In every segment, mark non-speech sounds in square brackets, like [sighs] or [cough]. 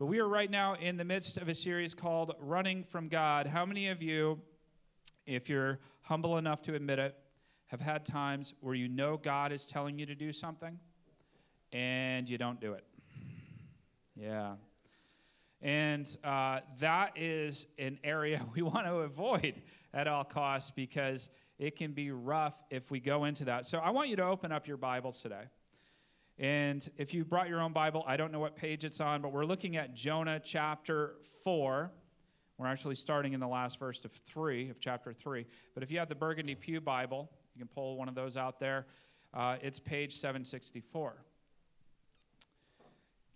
But we are right now in the midst of a series called Running from God. How many of you, if you're humble enough to admit it, have had times where you know God is telling you to do something and you don't do it? Yeah. And uh, that is an area [laughs] we want to avoid at all costs because it can be rough if we go into that. So I want you to open up your Bibles today. And if you brought your own Bible, I don't know what page it's on, but we're looking at Jonah chapter 4. We're actually starting in the last verse of 3, of chapter 3. But if you have the Burgundy Pew Bible, you can pull one of those out there. Uh, it's page 764.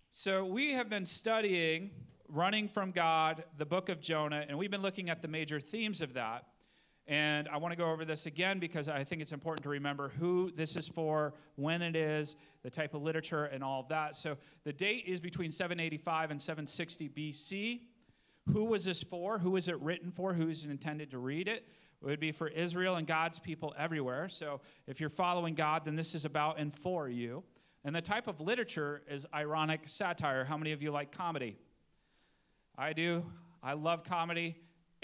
So we have been studying Running from God, the book of Jonah, and we've been looking at the major themes of that. And I want to go over this again because I think it's important to remember who this is for, when it is, the type of literature, and all of that. So the date is between 785 and 760 BC. Who was this for? Who was it written for? Who's intended to read it? It would be for Israel and God's people everywhere. So if you're following God, then this is about and for you. And the type of literature is ironic satire. How many of you like comedy? I do. I love comedy,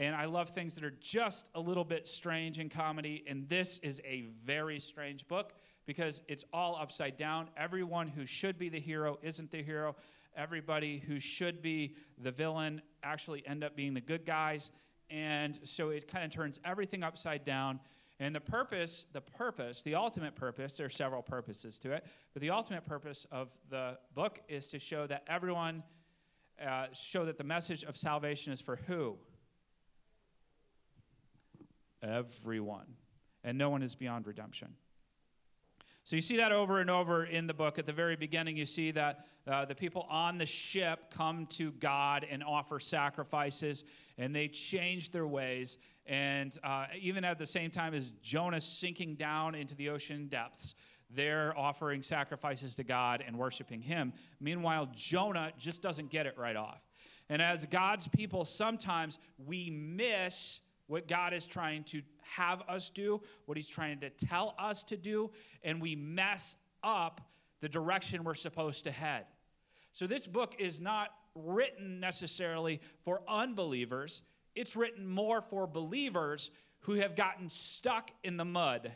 and I love things that are just a little bit strange in comedy. And this is a very strange book because it's all upside down. Everyone who should be the hero isn't the hero. Everybody who should be the villain actually end up being the good guys. And so it kind of turns everything upside down. And the purpose, the purpose, the ultimate purpose, there are several purposes to it, but the ultimate purpose of the book is to show that everyone uh, show that the message of salvation is for who? Everyone. And no one is beyond redemption. So you see that over and over in the book. At the very beginning, you see that uh, the people on the ship come to God and offer sacrifices, and they change their ways. And uh, even at the same time as Jonah sinking down into the ocean depths, they're offering sacrifices to God and worshiping Him. Meanwhile, Jonah just doesn't get it right off. And as God's people, sometimes we miss what God is trying to have us do, what He's trying to tell us to do, and we mess up the direction we're supposed to head. So, this book is not written necessarily for unbelievers, it's written more for believers who have gotten stuck in the mud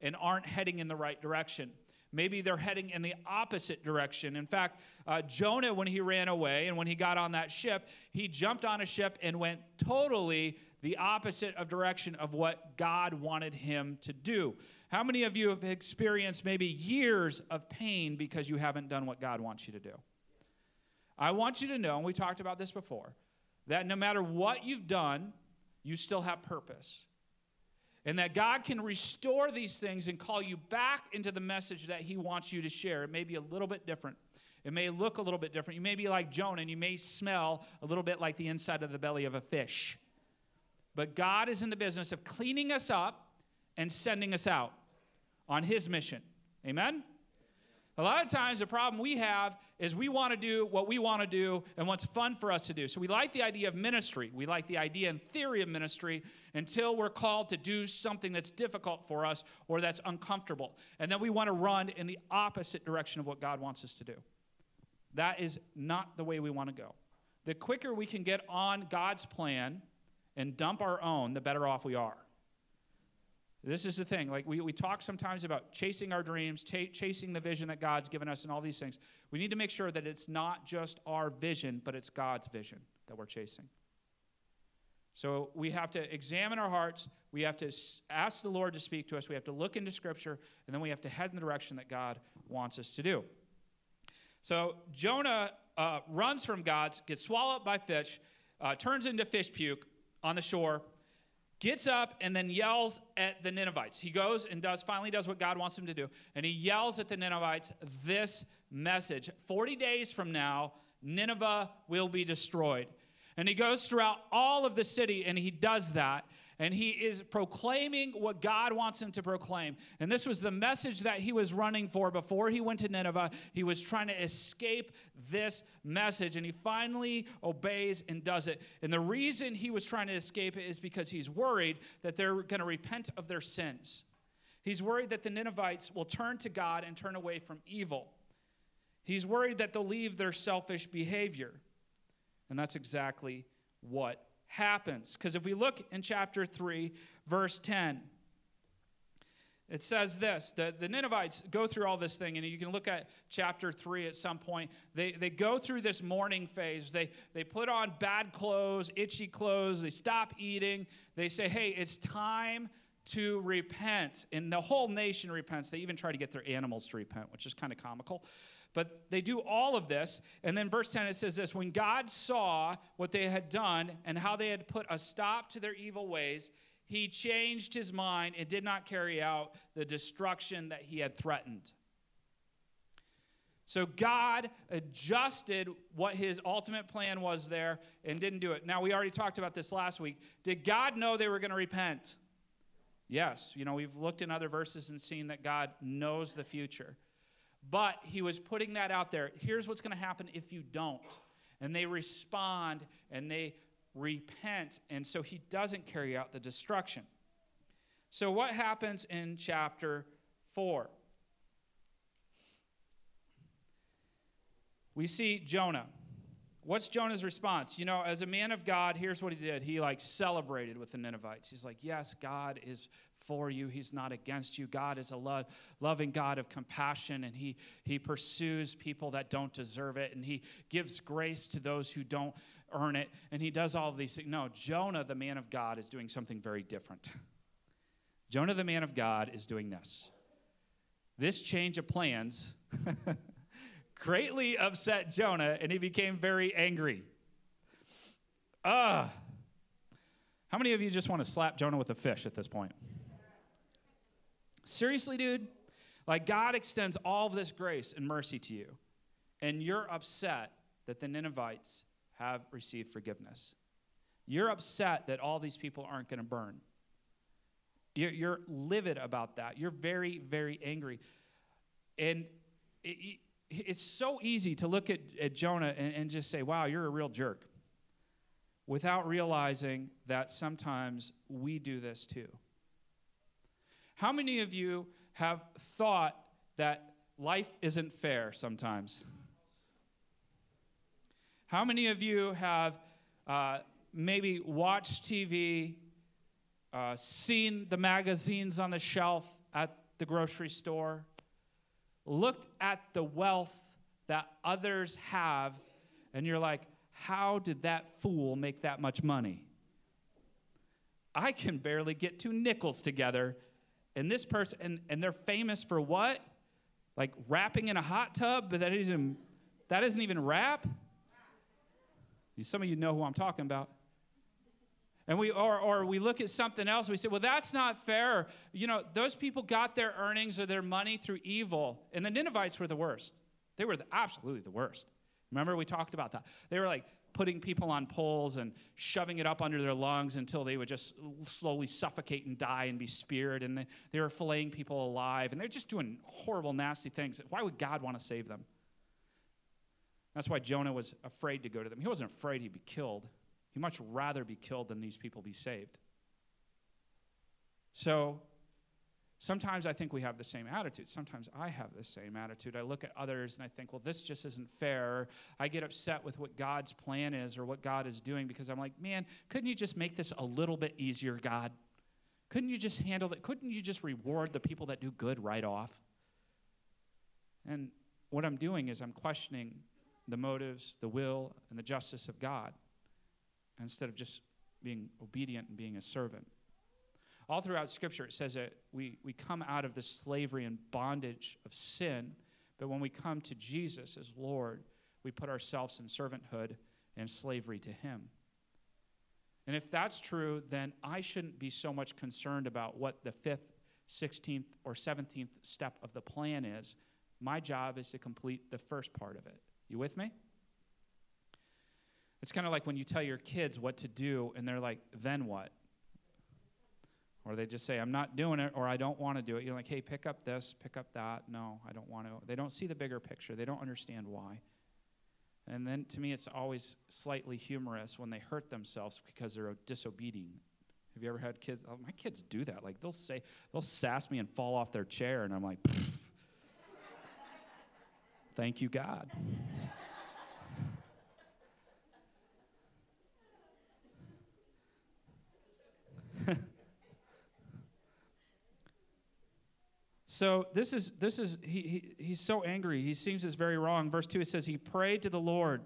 and aren't heading in the right direction. Maybe they're heading in the opposite direction. In fact, uh, Jonah, when he ran away and when he got on that ship, he jumped on a ship and went totally the opposite of direction of what God wanted him to do. How many of you have experienced maybe years of pain because you haven't done what God wants you to do? I want you to know, and we talked about this before, that no matter what you've done, you still have purpose and that God can restore these things and call you back into the message that He wants you to share. It may be a little bit different. It may look a little bit different. You may be like Jonah, and you may smell a little bit like the inside of the belly of a fish. But God is in the business of cleaning us up and sending us out on His mission. Amen? A lot of times, the problem we have is we want to do what we want to do and what's fun for us to do. So we like the idea of ministry. We like the idea and theory of ministry until we're called to do something that's difficult for us or that's uncomfortable. And then we want to run in the opposite direction of what God wants us to do. That is not the way we want to go. The quicker we can get on God's plan and dump our own, the better off we are. This is the thing. Like, we, we talk sometimes about chasing our dreams, ch- chasing the vision that God's given us, and all these things. We need to make sure that it's not just our vision, but it's God's vision that we're chasing. So we have to examine our hearts. We have to ask the Lord to speak to us. We have to look into Scripture, and then we have to head in the direction that God wants us to do. So Jonah uh, runs from God, gets swallowed by fish, uh, turns into fish puke on the shore, gets up and then yells at the Ninevites. He goes and does finally does what God wants him to do, and he yells at the Ninevites this message: 40 days from now, Nineveh will be destroyed. And he goes throughout all of the city and he does that and he is proclaiming what God wants him to proclaim. And this was the message that he was running for before he went to Nineveh. He was trying to escape this message, and he finally obeys and does it. And the reason he was trying to escape it is because he's worried that they're going to repent of their sins. He's worried that the Ninevites will turn to God and turn away from evil. He's worried that they'll leave their selfish behavior. And that's exactly what happens. Because if we look in chapter 3, verse 10, it says this the, the Ninevites go through all this thing, and you can look at chapter 3 at some point. They, they go through this mourning phase. They, they put on bad clothes, itchy clothes. They stop eating. They say, hey, it's time to repent. And the whole nation repents. They even try to get their animals to repent, which is kind of comical. But they do all of this. And then verse 10 it says this When God saw what they had done and how they had put a stop to their evil ways, he changed his mind and did not carry out the destruction that he had threatened. So God adjusted what his ultimate plan was there and didn't do it. Now, we already talked about this last week. Did God know they were going to repent? Yes. You know, we've looked in other verses and seen that God knows the future. But he was putting that out there. Here's what's going to happen if you don't. And they respond and they repent. And so he doesn't carry out the destruction. So, what happens in chapter 4? We see Jonah. What's Jonah's response? You know, as a man of God, here's what he did. He like celebrated with the Ninevites. He's like, "Yes, God is for you. He's not against you. God is a lo- loving God of compassion, and he, he pursues people that don't deserve it, and He gives grace to those who don't earn it, and He does all these things. No, Jonah, the man of God, is doing something very different. Jonah, the man of God, is doing this. This change of plans [laughs] greatly upset Jonah, and he became very angry. Ah. Uh, how many of you just want to slap Jonah with a fish at this point? Seriously, dude? Like, God extends all of this grace and mercy to you, and you're upset that the Ninevites have received forgiveness. You're upset that all these people aren't going to burn. You're, you're, livid about that. You're very, very angry. And it, it's so easy to look at, at Jonah and, and just say, wow, you're a real jerk, without realizing that sometimes we do this too. How many of you have thought that life isn't fair sometimes? How many of you have uh, maybe watched TV, uh, seen the magazines on the shelf at the grocery store, looked at the wealth that others have, and you're like, how did that fool make that much money? I can barely get two nickels together and this person, and, and they're famous for what? Like rapping in a hot tub, but that isn't, that isn't even rap. Some of you know who I'm talking about. And we, or, or we look at something else, we say, well, that's not fair. You know, those people got their earnings or their money through evil. And the Ninevites were the worst. They were the, absolutely the worst. Remember, we talked about that. They were like putting people on poles and shoving it up under their lungs until they would just slowly suffocate and die and be speared. And they, they were filleting people alive. And they're just doing horrible, nasty things. Why would God want to save them? That's why Jonah was afraid to go to them. He wasn't afraid he'd be killed. He'd much rather be killed than these people be saved. So Sometimes I think we have the same attitude. Sometimes I have the same attitude. I look at others and I think, well, this just isn't fair. I get upset with what God's plan is or what God is doing because I'm like, man, couldn't you just make this a little bit easier, God? Couldn't you just handle it? Couldn't you just reward the people that do good right off? And what I'm doing is I'm questioning the motives, the will, and the justice of God instead of just being obedient and being a servant. All throughout Scripture, it says that we, we come out of the slavery and bondage of sin, but when we come to Jesus as Lord, we put ourselves in servanthood and slavery to Him. And if that's true, then I shouldn't be so much concerned about what the fifth, 16th, or 17th step of the plan is. My job is to complete the first part of it. You with me? It's kind of like when you tell your kids what to do, and they're like, then what? Or they just say, I'm not doing it, or I don't want to do it. You're like, hey, pick up this, pick up that. No, I don't want to. They don't see the bigger picture, they don't understand why. And then to me, it's always slightly humorous when they hurt themselves because they're disobedient. Have you ever had kids? Oh, my kids do that. Like they'll say, they'll sass me and fall off their chair, and I'm like, thank you, God. So this is this is he, he he's so angry. He seems this very wrong. Verse 2 it says he prayed to the Lord.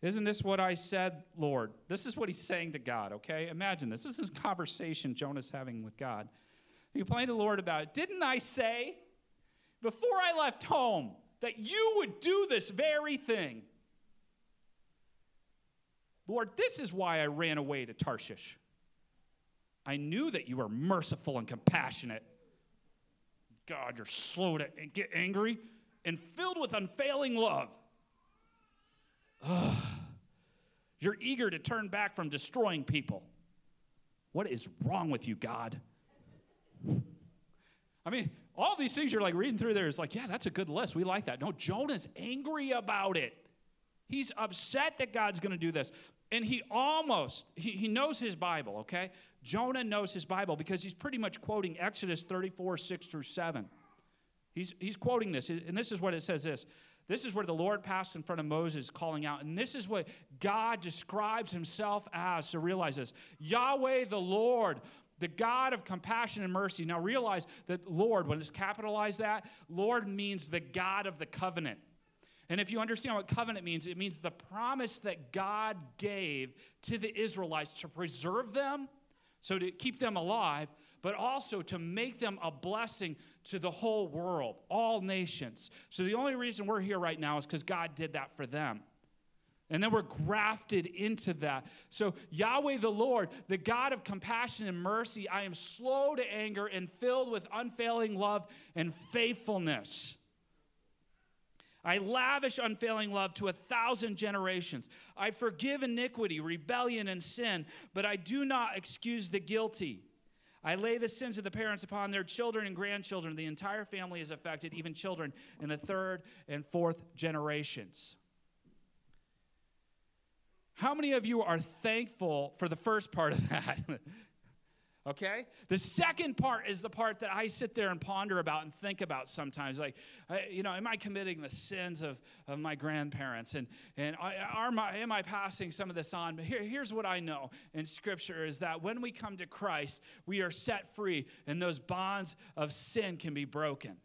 Isn't this what I said, Lord? This is what he's saying to God, okay? Imagine this. This is a conversation Jonah's having with God. He prayed to the Lord about it. Didn't I say before I left home that you would do this very thing? Lord, this is why I ran away to Tarshish. I knew that you were merciful and compassionate. God, you're slow to get angry and filled with unfailing love. Ugh. You're eager to turn back from destroying people. What is wrong with you, God? I mean, all these things you're like reading through there is like, yeah, that's a good list. We like that. No, Jonah's angry about it. He's upset that God's going to do this. And he almost, he, he knows his Bible, okay? Jonah knows his Bible because he's pretty much quoting Exodus 34, 6 through 7. He's, he's quoting this, and this is what it says this this is where the Lord passed in front of Moses, calling out. And this is what God describes himself as. So realize this Yahweh the Lord, the God of compassion and mercy. Now realize that Lord, when it's capitalized that, Lord means the God of the covenant. And if you understand what covenant means, it means the promise that God gave to the Israelites to preserve them, so to keep them alive, but also to make them a blessing to the whole world, all nations. So the only reason we're here right now is because God did that for them. And then we're grafted into that. So, Yahweh the Lord, the God of compassion and mercy, I am slow to anger and filled with unfailing love and faithfulness. I lavish unfailing love to a thousand generations. I forgive iniquity, rebellion, and sin, but I do not excuse the guilty. I lay the sins of the parents upon their children and grandchildren. The entire family is affected, even children in the third and fourth generations. How many of you are thankful for the first part of that? [laughs] Okay? The second part is the part that I sit there and ponder about and think about sometimes. Like, you know, am I committing the sins of, of my grandparents? And, and are my, am I passing some of this on? But here, here's what I know in Scripture is that when we come to Christ, we are set free and those bonds of sin can be broken.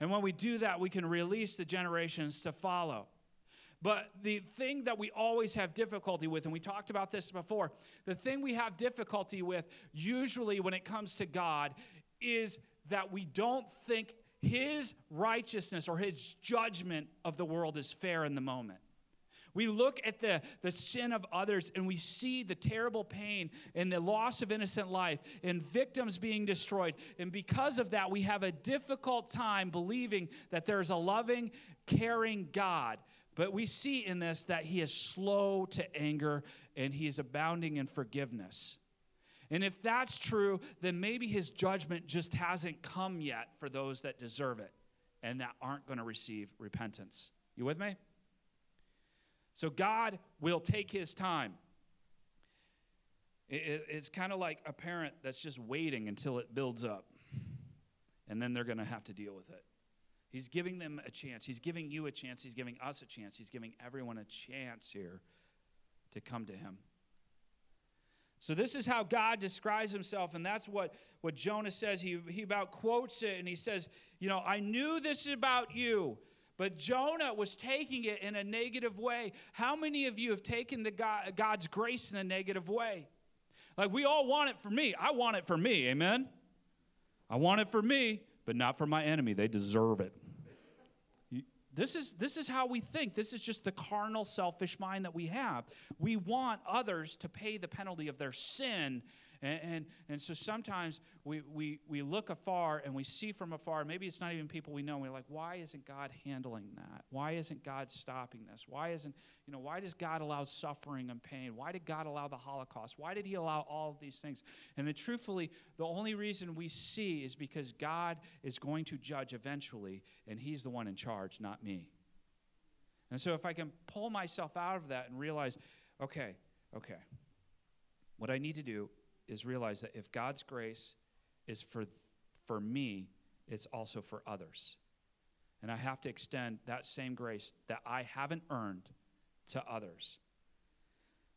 And when we do that, we can release the generations to follow. But the thing that we always have difficulty with, and we talked about this before, the thing we have difficulty with, usually when it comes to God, is that we don't think his righteousness or his judgment of the world is fair in the moment. We look at the, the sin of others and we see the terrible pain and the loss of innocent life and victims being destroyed. And because of that, we have a difficult time believing that there's a loving, caring God but we see in this that he is slow to anger and he is abounding in forgiveness. And if that's true, then maybe his judgment just hasn't come yet for those that deserve it and that aren't going to receive repentance. You with me? So God will take his time. it's kind of like a parent that's just waiting until it builds up, and then they're going to have to deal with it. He's giving them a chance. He's giving you a chance. He's giving us a chance. He's giving everyone a chance here to come to him. So this is how God describes himself, and that's what, what Jonah says. He, he about quotes it, and he says, You know, I knew this about you, but Jonah was taking it in a negative way. How many of you have taken the God, God's grace in a negative way? Like we all want it for me. I want it for me, amen? I want it for me but not for my enemy. They deserve it. This is, this is how we think. This is just the carnal, selfish mind that we have. We want others to pay the penalty of their sin and, and, and, so sometimes we, we, we look afar and we see from afar, maybe it's not even people we know, and we're like, why isn't God handling that? Why isn't God stopping this? Why isn't, you know, why does God allow suffering and pain? Why did God allow the Holocaust? Why did He allow all of these things? And then truthfully, the only reason we see is because God is going to judge eventually, and He's the one in charge, not me. And so if I can pull myself out of that and realize, okay, okay, what I need to do is realize that if God's grace is for, for me, it's also for others. And I have to extend that same grace that I haven't earned to others.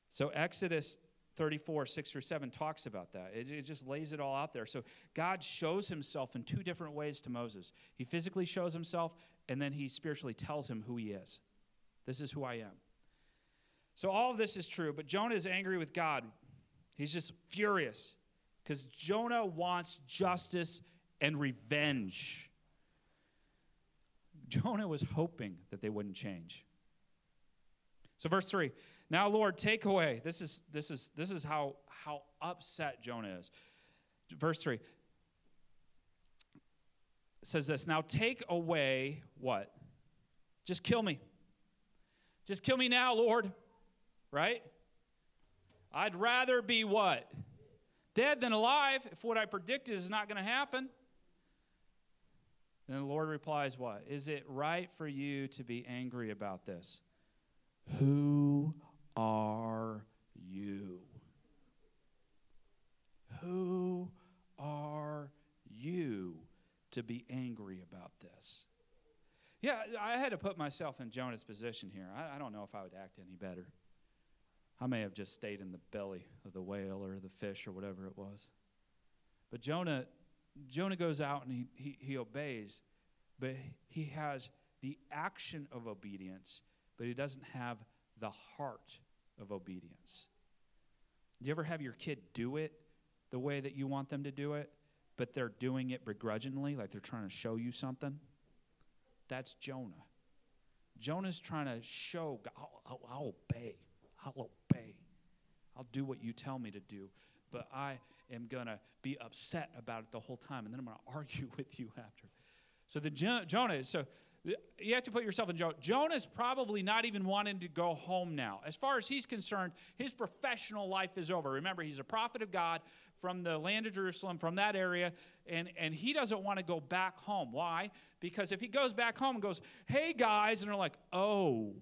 So, Exodus 34, 6 through 7 talks about that. It, it, just lays it all out there. So God shows himself in two different ways to Moses. He physically shows himself, and then he spiritually tells him who he is. This is who I am. So all of this is true, but Jonah is angry with God. He's just furious because Jonah wants justice and revenge. Jonah was hoping that they wouldn't change. So verse 3 now, Lord, take away. This is, this is, this is how, how upset Jonah is. Verse 3 says this Now take away what? Just kill me. Just kill me now, Lord. Right? I'd rather be what? Dead than alive if what I predicted is not going to happen. Then the Lord replies, What? Is it right for you to be angry about this? Who are you? Who are you to be angry about this? Yeah, I had to put myself in Jonah's position here. I, I, don't know if I would act any better. I may have just stayed in the belly of the whale or the fish or whatever it was. But Jonah, Jonah goes out and he, he, he obeys, but he has the action of obedience, but he doesn't have the heart of obedience. Do you ever have your kid do it the way that you want them to do it, but they're doing it begrudgingly, like they're trying to show you something? That's Jonah. Jonah's trying to show, I'll, I'll, I'll obey. I'll obey. I'll do what you tell me to do, but I am going to be upset about it the whole time, and then I'm going [laughs] to argue with you after. So the jo- Jonah, so you have to put yourself in Jonah. Jonah's probably not even wanting to go home now. As far as he's concerned, his professional life is over. Remember, he's a prophet of God from the land of Jerusalem, from that area, and, and he doesn't want to go back home. Why? Because if he goes back home and goes, hey guys, and they're like, oh,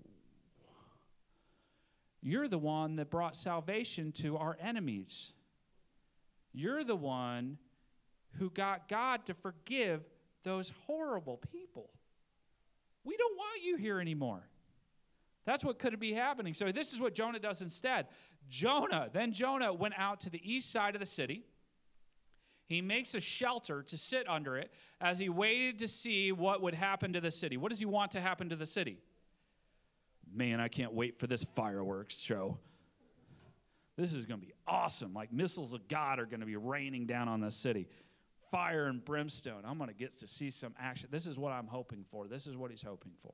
you're the one that brought salvation to our enemies. You're the one who got God to forgive those horrible people. We don't want you here anymore. That's what could be happening. So this is what Jonah does instead. Jonah, then Jonah went out to the east side of the city. He makes a shelter to sit under it as he waited to see what would happen to the city. What does he want to happen to the city? Man, I can't wait for this fireworks show. This is going to be awesome. Like missiles of God are going to be raining down on the city fire and brimstone. I'm going to get to see some action. This is what I'm hoping for. This is what he's hoping for.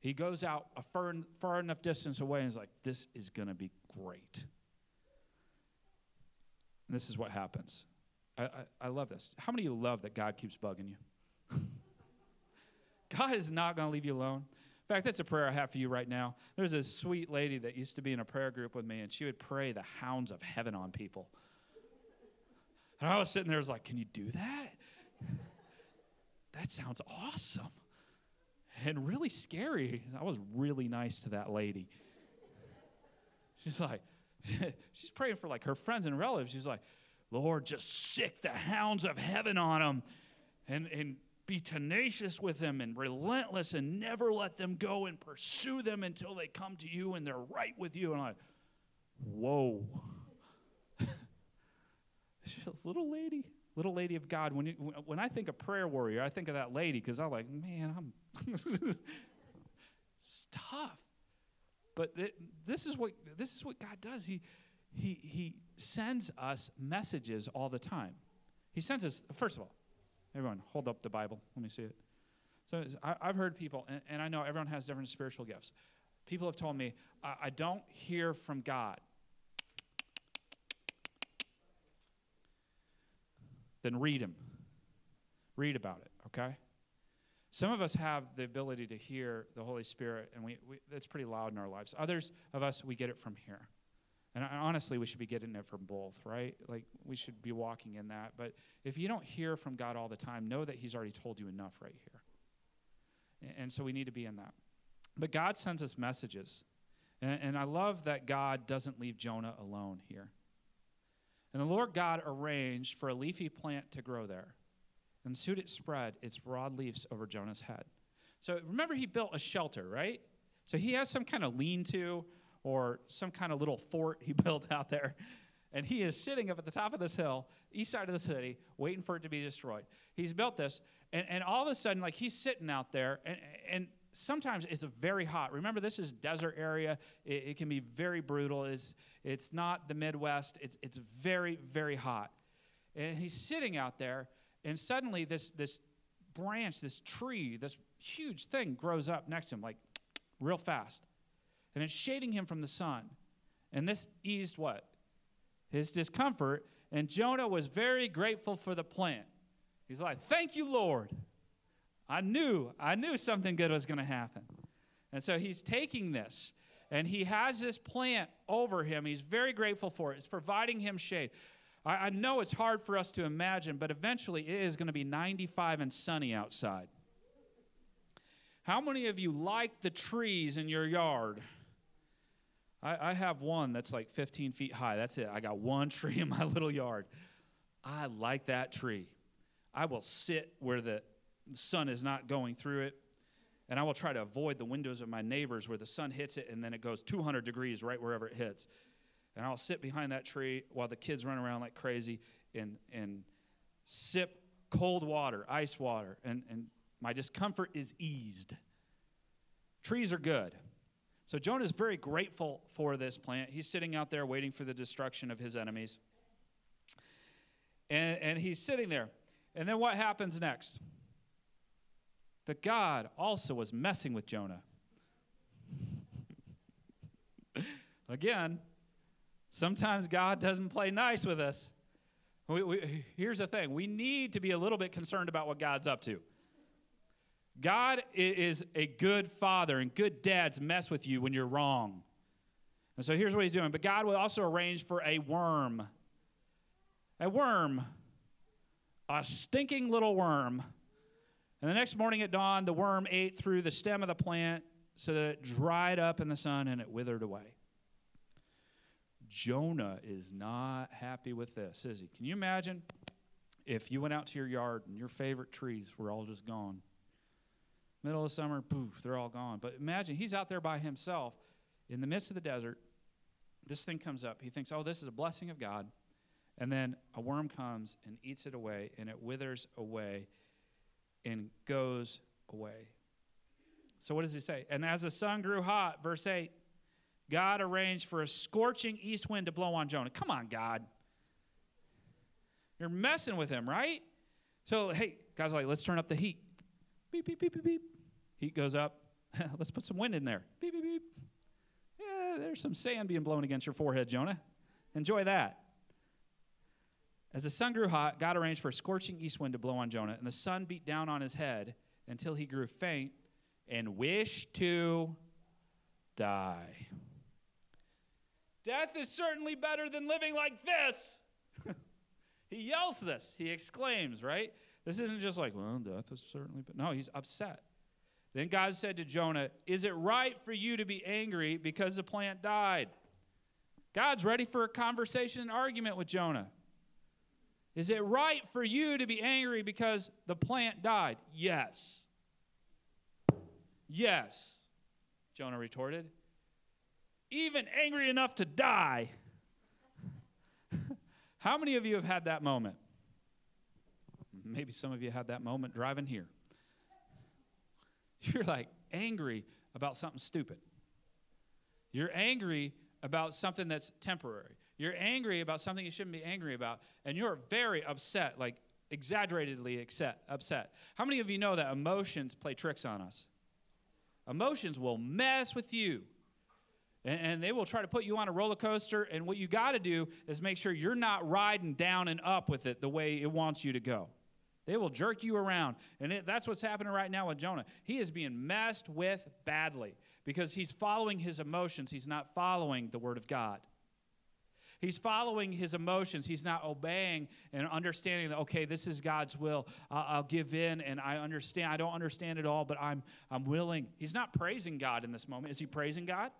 He goes out a far, far enough distance away and is like, this is going to be great. And this is what happens. I, I, I love this. How many of you love that God keeps bugging you? [laughs] God is not going to leave you alone. In fact, that's a prayer I have for you right now. There's a sweet lady that used to be in a prayer group with me, and she would pray the hounds of heaven on people. And I was sitting there, I was like, can you do that? That sounds awesome. And really scary. I was really nice to that lady. She's like, [laughs] she's praying for like her friends and relatives. She's like, Lord, just sick the hounds of heaven on them and, and be tenacious with them and relentless and never let them go and pursue them until they come to you and they're right with you. And I'm like, whoa [laughs] little lady, little lady of God. When, you, when I think of prayer warrior, I think of that lady because I'm like, man, I'm [laughs] tough. But th- this is what this is what God does. He he he sends us messages all the time. He sends us first of all, everyone hold up the Bible. Let me see it. So I, have heard people, and, and, I know everyone has different spiritual gifts. People have told me, I, I don't hear from God. then read them. Read about it, okay? Some of us have the ability to hear the Holy Spirit, and we, we, it's pretty loud in our lives. Others of us, we get it from here. And honestly, we should be getting it from both, right? Like, we should be walking in that. But if you don't hear from God all the time, know that He's already told you enough right here. And so we need to be in that. But God sends us messages. And, and I love that God doesn't leave Jonah alone here. And the Lord God arranged for a leafy plant to grow there. And soon it spread its broad leaves over Jonah's head. So remember, he built a shelter, right? So he has some kind of lean to or some kind of little fort he [laughs] built out there. And he is sitting up at the top of this hill, east side of the city, waiting for it to be destroyed. He's built this, and, and all of a sudden, like he's sitting out there, and, and sometimes it's very hot. Remember, this is desert area. It, it, can be very brutal. It's, it's not the Midwest. It's, it's very, very hot. And he's sitting out there, and suddenly this, this branch, this tree, this huge thing grows up next to him, like real fast. And it's shading him from the sun. And this eased what? his discomfort, and Jonah was very grateful for the plant. He's like, Thank you, Lord. I knew, I knew something good was going to happen. And so he's taking this, and he has this plant over him. He's very grateful for it. It's providing him shade. I, I know it's hard for us to imagine, but eventually it is going to be 95 and sunny outside. How many of you like the trees in your yard? I, I have one that's like 15 feet high. That's it. I got one [laughs] tree in my little yard. I like that tree. I will sit where the sun is not going through it, and I will try to avoid the windows of my neighbors where the sun hits it and then it goes 200 degrees right wherever it hits. And I'll sit behind that tree while the kids run around like crazy and, and sip cold water, ice water, and, and my discomfort is eased. Trees are good. So Jonah is very grateful for this plant. He's sitting out there waiting for the destruction of his enemies. And, and he's sitting there. And then what happens next? But God also was messing with Jonah. [laughs] Again, sometimes God doesn't play nice with us. We, we, here's the thing we need to be a little bit concerned about what God's up to. God is a good father, and good dads mess with you when you're wrong. And so here's what he's doing. But God will also arrange for a worm. A worm. A stinking little worm. And the next morning at dawn, the worm ate through the stem of the plant so that it dried up in the sun and it withered away. Jonah is not happy with this, is he? Can you imagine if you went out to your yard and your favorite trees were all just gone? Middle of summer, poof, they're all gone. But imagine he's out there by himself in the midst of the desert. This thing comes up. He thinks, oh, this is a blessing of God. And then a worm comes and eats it away, and it withers away and goes away. So, what does he say? And as the sun grew hot, verse 8, God arranged for a scorching east wind to blow on Jonah. Come on, God. You're messing with him, right? So, hey, God's like, let's turn up the heat. Beep, beep, beep, beep, beep. Heat goes up. [laughs] Let's put some wind in there. Beep, beep, beep. Yeah, there's some sand being blown against your forehead, Jonah. Enjoy that. As the sun grew hot, God arranged for a scorching east wind to blow on Jonah, and the sun beat down on his head until he grew faint and wished to die. Death is certainly better than living like this. [laughs] he yells this, he exclaims, right? This isn't just like, well, death is certainly, but no, he's upset. Then God said to Jonah, Is it right for you to be angry because the plant died? God's ready for a conversation and argument with Jonah. Is it right for you to be angry because the plant died? Yes. Yes, Jonah retorted. Even angry enough to die. [laughs] How many of you have had that moment? Maybe some of you had that moment driving here. You're like angry about something stupid. You're angry about something that's temporary. You're angry about something you shouldn't be angry about. And you're very upset, like exaggeratedly upset. upset. How many of you know that emotions play tricks on us? Emotions will mess with you. And, and they will try to put you on a roller coaster. And what you got to do is make sure you're not riding down and up with it the way it wants you to go. They will jerk you around. And it, that's what's happening right now with Jonah. He is being messed with badly because he's following his emotions. He's not following the Word of God. He's following his emotions. He's not obeying and understanding that, okay, this is God's will. Uh, I'll give in and I understand. I don't understand it all, but I'm, I'm willing. He's not praising God in this moment. Is he praising God?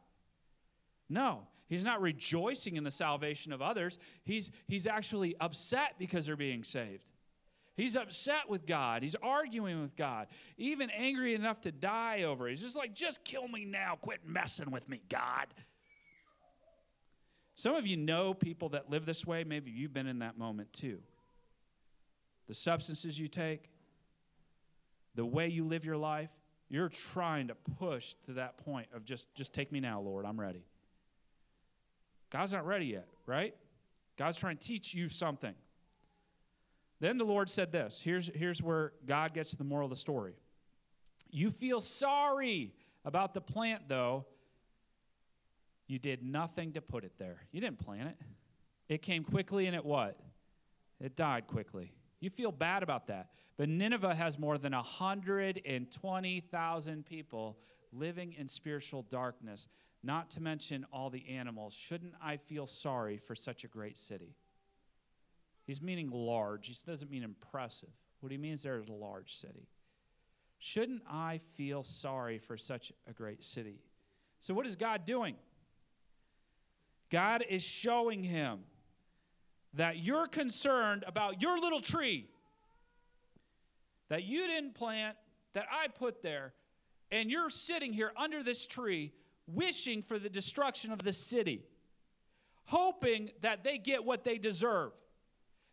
No. He's not rejoicing in the salvation of others. He's, he's actually upset because they're being saved. He's upset with God. He's arguing with God, even angry enough to die over it. He's just like, just kill me now. Quit messing with me, God. Some of you know people that live this way. Maybe you've been in that moment too. The substances you take, the way you live your life, you're trying to push to that point of just, just take me now, Lord, I'm ready. God's not ready yet, right? God's trying to teach you something. Then the Lord said this. Here's, here's where God gets to the moral of the story. You feel sorry about the plant, though. You did nothing to put it there. You didn't plant it. It came quickly and it what? It died quickly. You feel bad about that. But Nineveh has more than 120,000 people living in spiritual darkness, not to mention all the animals. Shouldn't I feel sorry for such a great city? He's meaning large. He doesn't mean impressive. What he means there is a large city. Shouldn't I feel sorry for such a great city? So, what is God doing? God is showing him that you're concerned about your little tree that you didn't plant, that I put there, and you're sitting here under this tree wishing for the destruction of the city, hoping that they get what they deserve.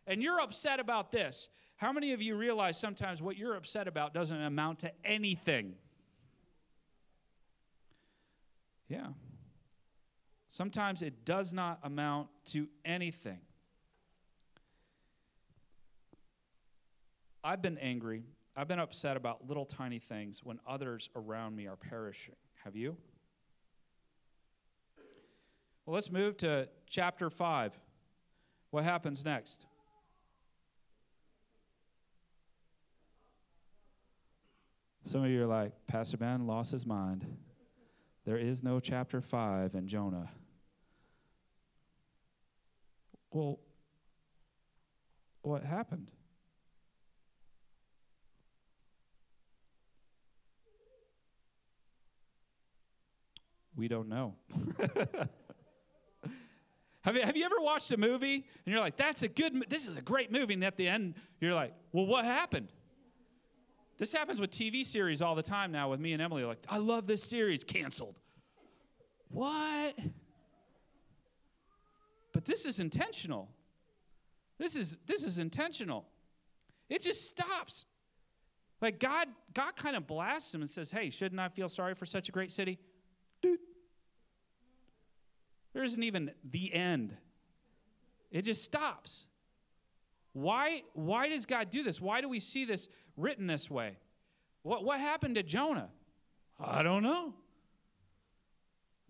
And you're upset about this. How many of you realize sometimes what you're upset about doesn't amount to anything? Yeah. Sometimes it does not amount to anything. I've been angry. I've been upset about little tiny things when others around me are perishing. Have you? Well, let's move to chapter 5. What happens next? Some of you are like, Pastor Ben lost his mind. There is no chapter 5 in Jonah. Well, what happened? We don't know. [laughs] have, you, have you ever watched a movie and you're like, that's a good, this is a great movie, and at the end, you're like, well, what happened? This happens with TV series all the time now with me and Emily. Like, I love this series, canceled. What? But this is intentional. This is this is intentional. It just stops. Like God, God kind of blasts him and says, Hey, shouldn't I feel sorry for such a great city? There isn't even the end. It just stops. Why, why does God do this? Why do we see this written this way? What, what happened to Jonah? I don't know.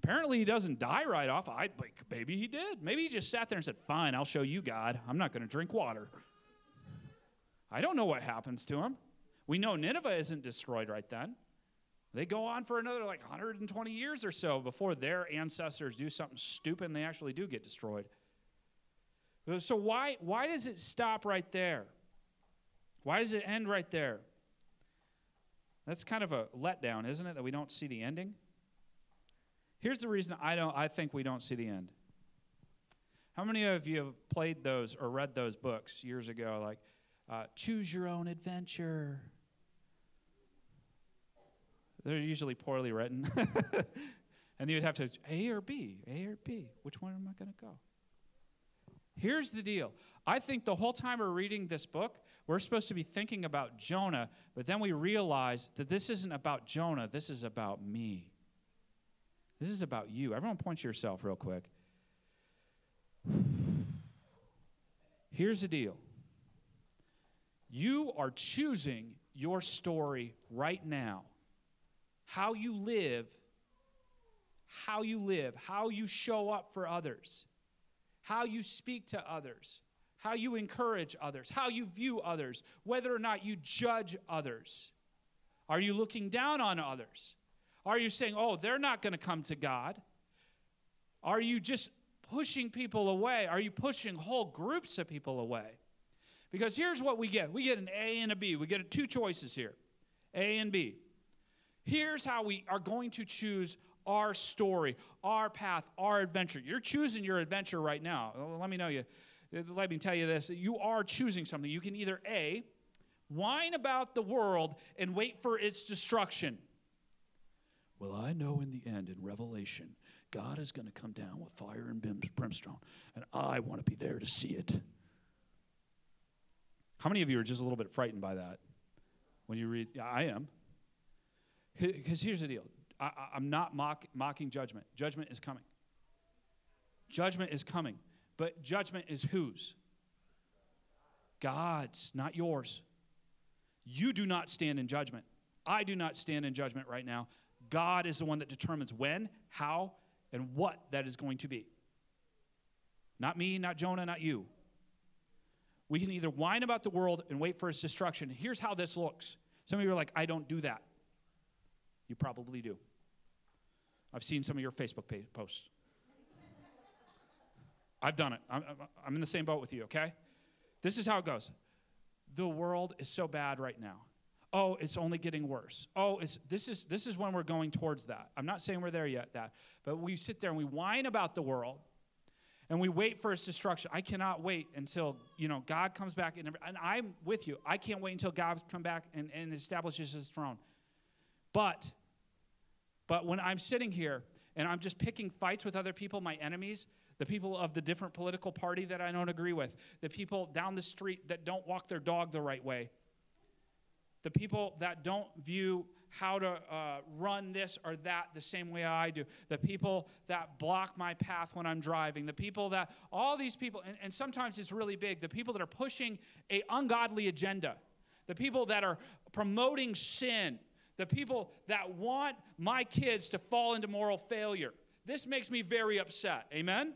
Apparently, he doesn't die right off. I, like, maybe he did. Maybe he just sat there and said, Fine, I'll show you, God. I'm not going to drink water. I don't know what happens to him. We know Nineveh isn't destroyed right then. They go on for another like 120 years or so before their ancestors do something stupid and they actually do get destroyed. So why why does it stop right there? Why does it end right there? That's kind of a letdown, isn't it, that we don't see the ending? Here's the reason I don't I think we don't see the end. How many of you have played those or read those books years ago, like uh, Choose Your Own Adventure? They're usually poorly written. [laughs] and you'd have to, A or B, A or B. Which one am I going to go? Here's the deal. I think the whole time we're reading this book, we're supposed to be thinking about Jonah, but then we realize that this isn't about Jonah, this is about me. This is about you. Everyone point to yourself real quick. Here's the deal. You are choosing your story right now how you live, how you live, how you show up for others, how you speak to others, how you encourage others, how you view others, whether or not you judge others. Are you looking down on others? Are you saying, oh, they're not going to come to God? Are you just pushing people away? Are you pushing whole groups of people away? Because here's what we get we get an A and a B. We get two choices here A and B. Here's how we are going to choose our story, our path, our adventure. You're choosing your adventure right now. Let me know you. Let me tell you this. You are choosing something. You can either A, whine about the world and wait for its destruction. Well, I know in the end, in Revelation, God is going to come down with fire and brimstone, and I want to be there to see it. How many of you are just a little bit frightened by that when you read? Yeah, I am. Because here's the deal I, am not mock, mocking judgment. Judgment is coming. Judgment is coming. But judgment is whose? God's, not yours. You do not stand in judgment. I do not stand in judgment right now. God is the one that determines when, how, and what that is going to be. Not me, not Jonah, not you. We can either whine about the world and wait for its destruction. Here's how this looks. Some of you are like, I don't do that. You probably do. I've seen some of your Facebook posts. I've done it. I'm, I'm in the same boat with you, okay? This is how it goes. The world is so bad right now. Oh, it's only getting worse. Oh, it's this is this is when we're going towards that. I'm not saying we're there yet, that, but we sit there and we whine about the world and we wait for its destruction. I cannot wait until you know God comes back and, and I'm with you. I can't wait until God comes back and, and establishes his throne. But but when I'm sitting here and I'm just picking fights with other people, my enemies, the people of the different political party that I don't agree with, the people down the street that don't walk their dog the right way, the people that don't view how to uh, run this or that the same way I do, the people that block my path when I'm driving, the people that, all these people, and, and sometimes it's really big, the people that are pushing a ungodly agenda, the people that are promoting sin, the people that want my kids to fall into moral failure. This makes me very upset. Amen?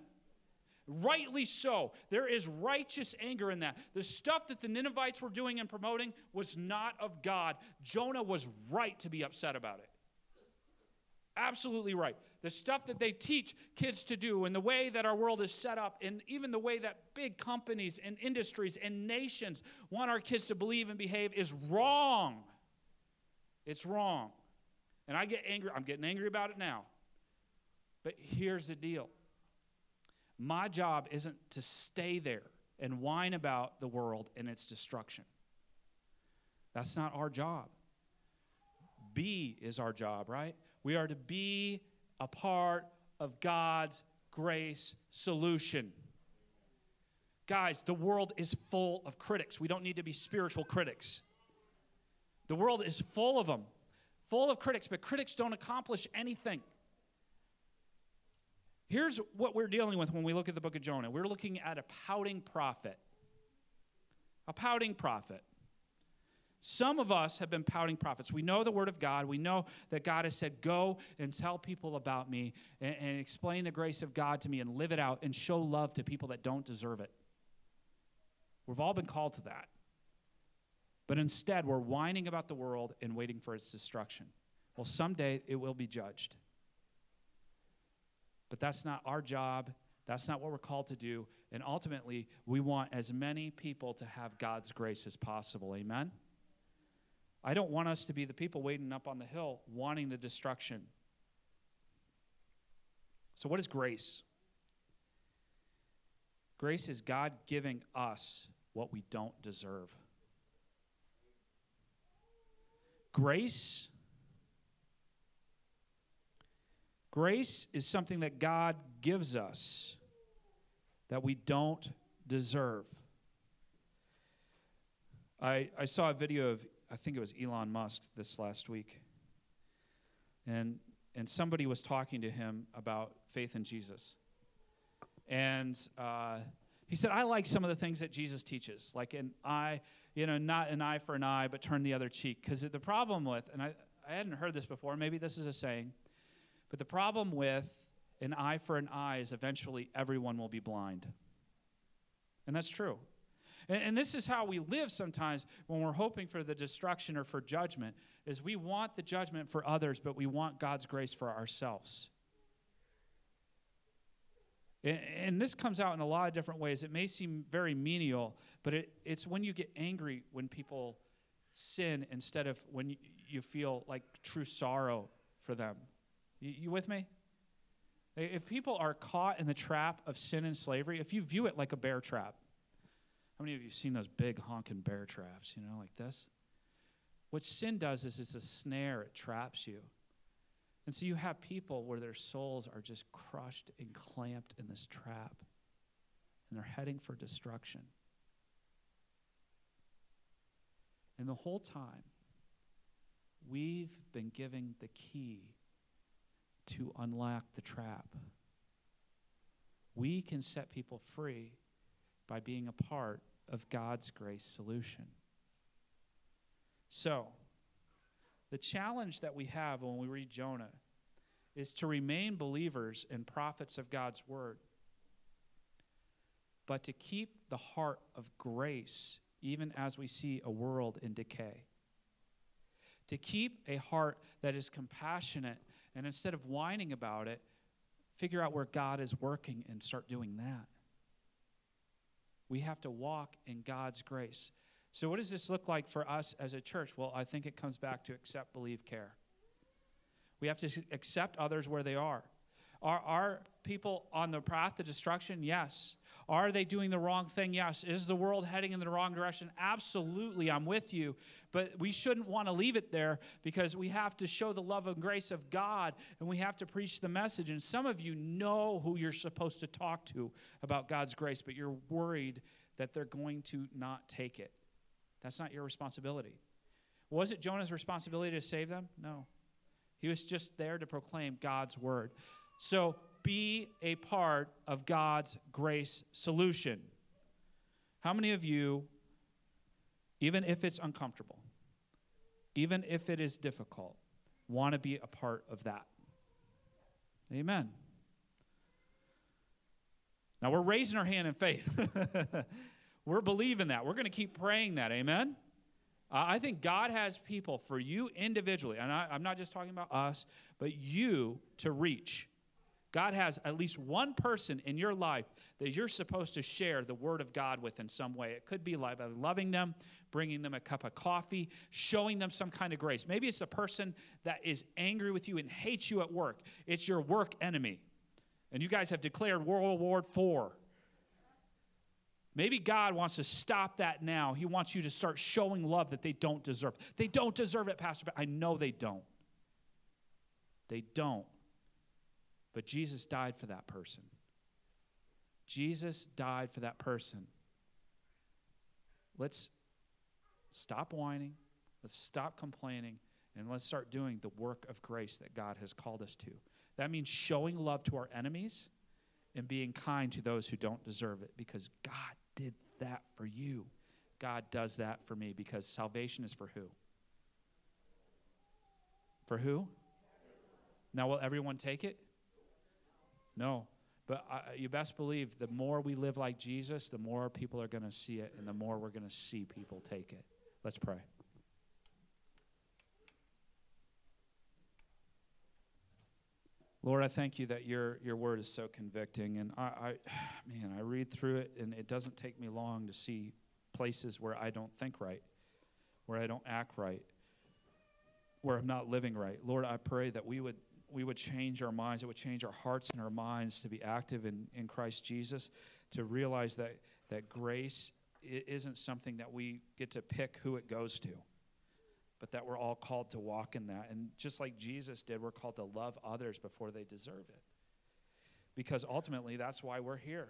Rightly so. There is righteous anger in that. The stuff that the Ninevites were doing and promoting was not of God. Jonah was right to be upset about it. Absolutely right. The stuff that they teach kids to do and the way that our world is set up, and even the way that big companies and industries and nations want our kids to believe and behave is wrong. It's wrong. And I get angry. I'm getting angry about it now. But here's the deal my job isn't to stay there and whine about the world and its destruction. That's not our job. Be is our job, right? We are to be a part of God's grace solution. Guys, the world is full of critics. We don't need to be spiritual critics. The world is full of them, full of critics, but critics don't accomplish anything. Here's what we're dealing with when we look at the book of Jonah we're looking at a pouting prophet. A pouting prophet. Some of us have been pouting prophets. We know the word of God. We know that God has said, Go and tell people about me and, and, explain the grace of God to me and live it out and show love to people that don't deserve it. We've all been called to that. But instead, we're whining about the world and waiting for its destruction. Well, someday it will be judged. But that's not our job. That's not what we're called to do. And ultimately, we want as many people to have God's grace as possible. Amen? I don't want us to be the people waiting up on the hill wanting the destruction. So, what is grace? Grace is God giving us what we don't deserve. Grace Grace is something that God gives us that we don't deserve. I, I saw a video of, I think it was Elon Musk this last week. And, and somebody was talking to him about faith in Jesus. And uh, he said, I like some of the things that Jesus teaches, like and eye, you know, not an eye for an eye, but turn the other cheek. Because the problem with, and I, I hadn't heard this before, maybe this is a saying, but the problem with an eye for an eye is eventually everyone will be blind. And that's true. And, and, this is how we live sometimes when we're hoping for the destruction or for judgment is we want the judgment for others, but we want God's grace for ourselves. And this comes out in a lot of different ways. It may seem very menial, but it, it's when you get angry when people sin instead of when you feel like true sorrow for them. You, you with me? If people are caught in the trap of sin and slavery, if you view it like a bear trap, how many of you have seen those big honking bear traps, you know, like this? What sin does is it's a snare, it traps you. And so you have people where their souls are just crushed and clamped in this trap, and they're heading for destruction. And the whole time, we've been giving the key to unlock the trap. We can set people free by being a part of God's grace solution. So, the challenge that we have when we read Jonah is to remain believers and prophets of God's word, but to keep the heart of grace even as we see a world in decay. To keep a heart that is compassionate and instead of whining about it, figure out where God is working and start doing that. We have to walk in God's grace. So, what does this look like for us as a church? Well, I think it comes back to accept, believe, care. We have to accept others where they are. Are, are people on the path to destruction? Yes. Are they doing the wrong thing? Yes. Is the world heading in the wrong direction? Absolutely, I'm with you. But we shouldn't want to leave it there because we have to show the love and grace of God and we have to preach the message. And some of you know who you're supposed to talk to about God's grace, but you're worried that they're going to not take it. That's not your responsibility. Was it Jonah's responsibility to save them? No. He was just there to proclaim God's word. So be a part of God's grace solution. How many of you, even if it's uncomfortable, even if it is difficult, want to be a part of that? Amen. Now we're raising our hand in faith. [laughs] we're believing that. We're going to keep praying that. Amen. Uh, I think God has people for you individually, and I, I'm not just talking about us, but you to reach. God has at least one person in your life that you're supposed to share the Word of God with in some way. It could be by loving them, bringing them a cup of coffee, showing them some kind of grace. Maybe it's a person that is angry with you and hates you at work. It's your work enemy. And you guys have declared World War IV. Maybe God wants to stop that now. He wants you to start showing love that they don't deserve. They don't deserve it, Pastor. I know they don't. They don't. But Jesus died for that person. Jesus died for that person. Let's stop whining. Let's stop complaining. And let's start doing the work of grace that God has called us to. That means showing love to our enemies and being kind to those who don't deserve it because God did that for you. God does that for me because salvation is for who? For who? Now, will everyone take it? No. But you best believe the more we live like Jesus, the more people are going to see it, and the more we're going to see people take it. Let's pray. Lord, I thank you that your, your word is so convicting. And I, I, [sighs] man, I read through it, and it doesn't take me long to see places where I don't think right, where I don't act right, where I'm not living right. Lord, I pray that we would we would change our minds, it would change our hearts and our minds to be active in, in Christ Jesus, to realize that, that grace isn't something that we get to pick who it goes to, but that we're all called to walk in that. And just like Jesus did, we're called to love others before they deserve it. Because ultimately, that's why we're here.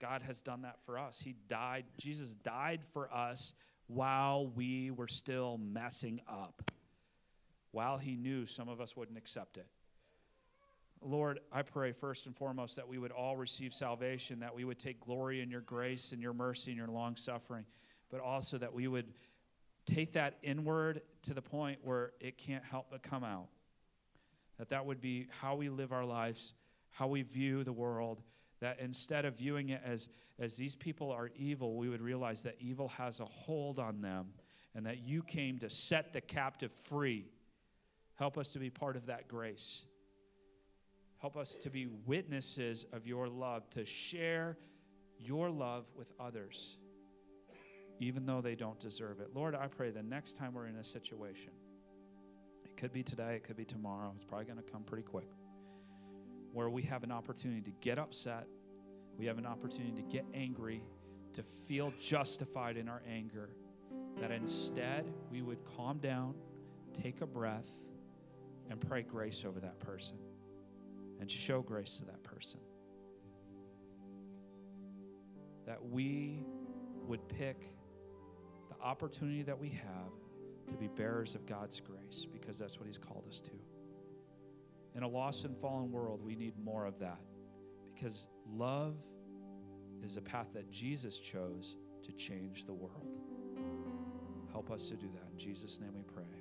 God has done that for us. He died, Jesus died for us while we were still messing up, while He knew some of us wouldn't accept it. Lord, I pray first and foremost that we would all receive salvation, that we would take glory in your grace and your mercy and your long suffering, but also that we would take that inward to the point where it can't help but come out. That that would be how we live our lives, how we view the world, that instead of viewing it as, as these people are evil, we would realize that evil has a hold on them and that you came to set the captive free. Help us to be part of that grace. Help us to be witnesses of your love, to share your love with others, even though they don't deserve it. Lord, I pray the next time we're in a situation, it could be today, it could be tomorrow, it's probably going to come pretty quick, where we have an opportunity to get upset, we have an opportunity to get angry, to feel justified in our anger, that instead we would calm down, take a breath, and pray grace over that person and show grace to that person. That we would pick the opportunity that we have to be bearers of God's grace because that's what He's called us to. In a lost and fallen world, we need more of that because love is a path that Jesus chose to change the world. Help us to do that. In Jesus' name we pray.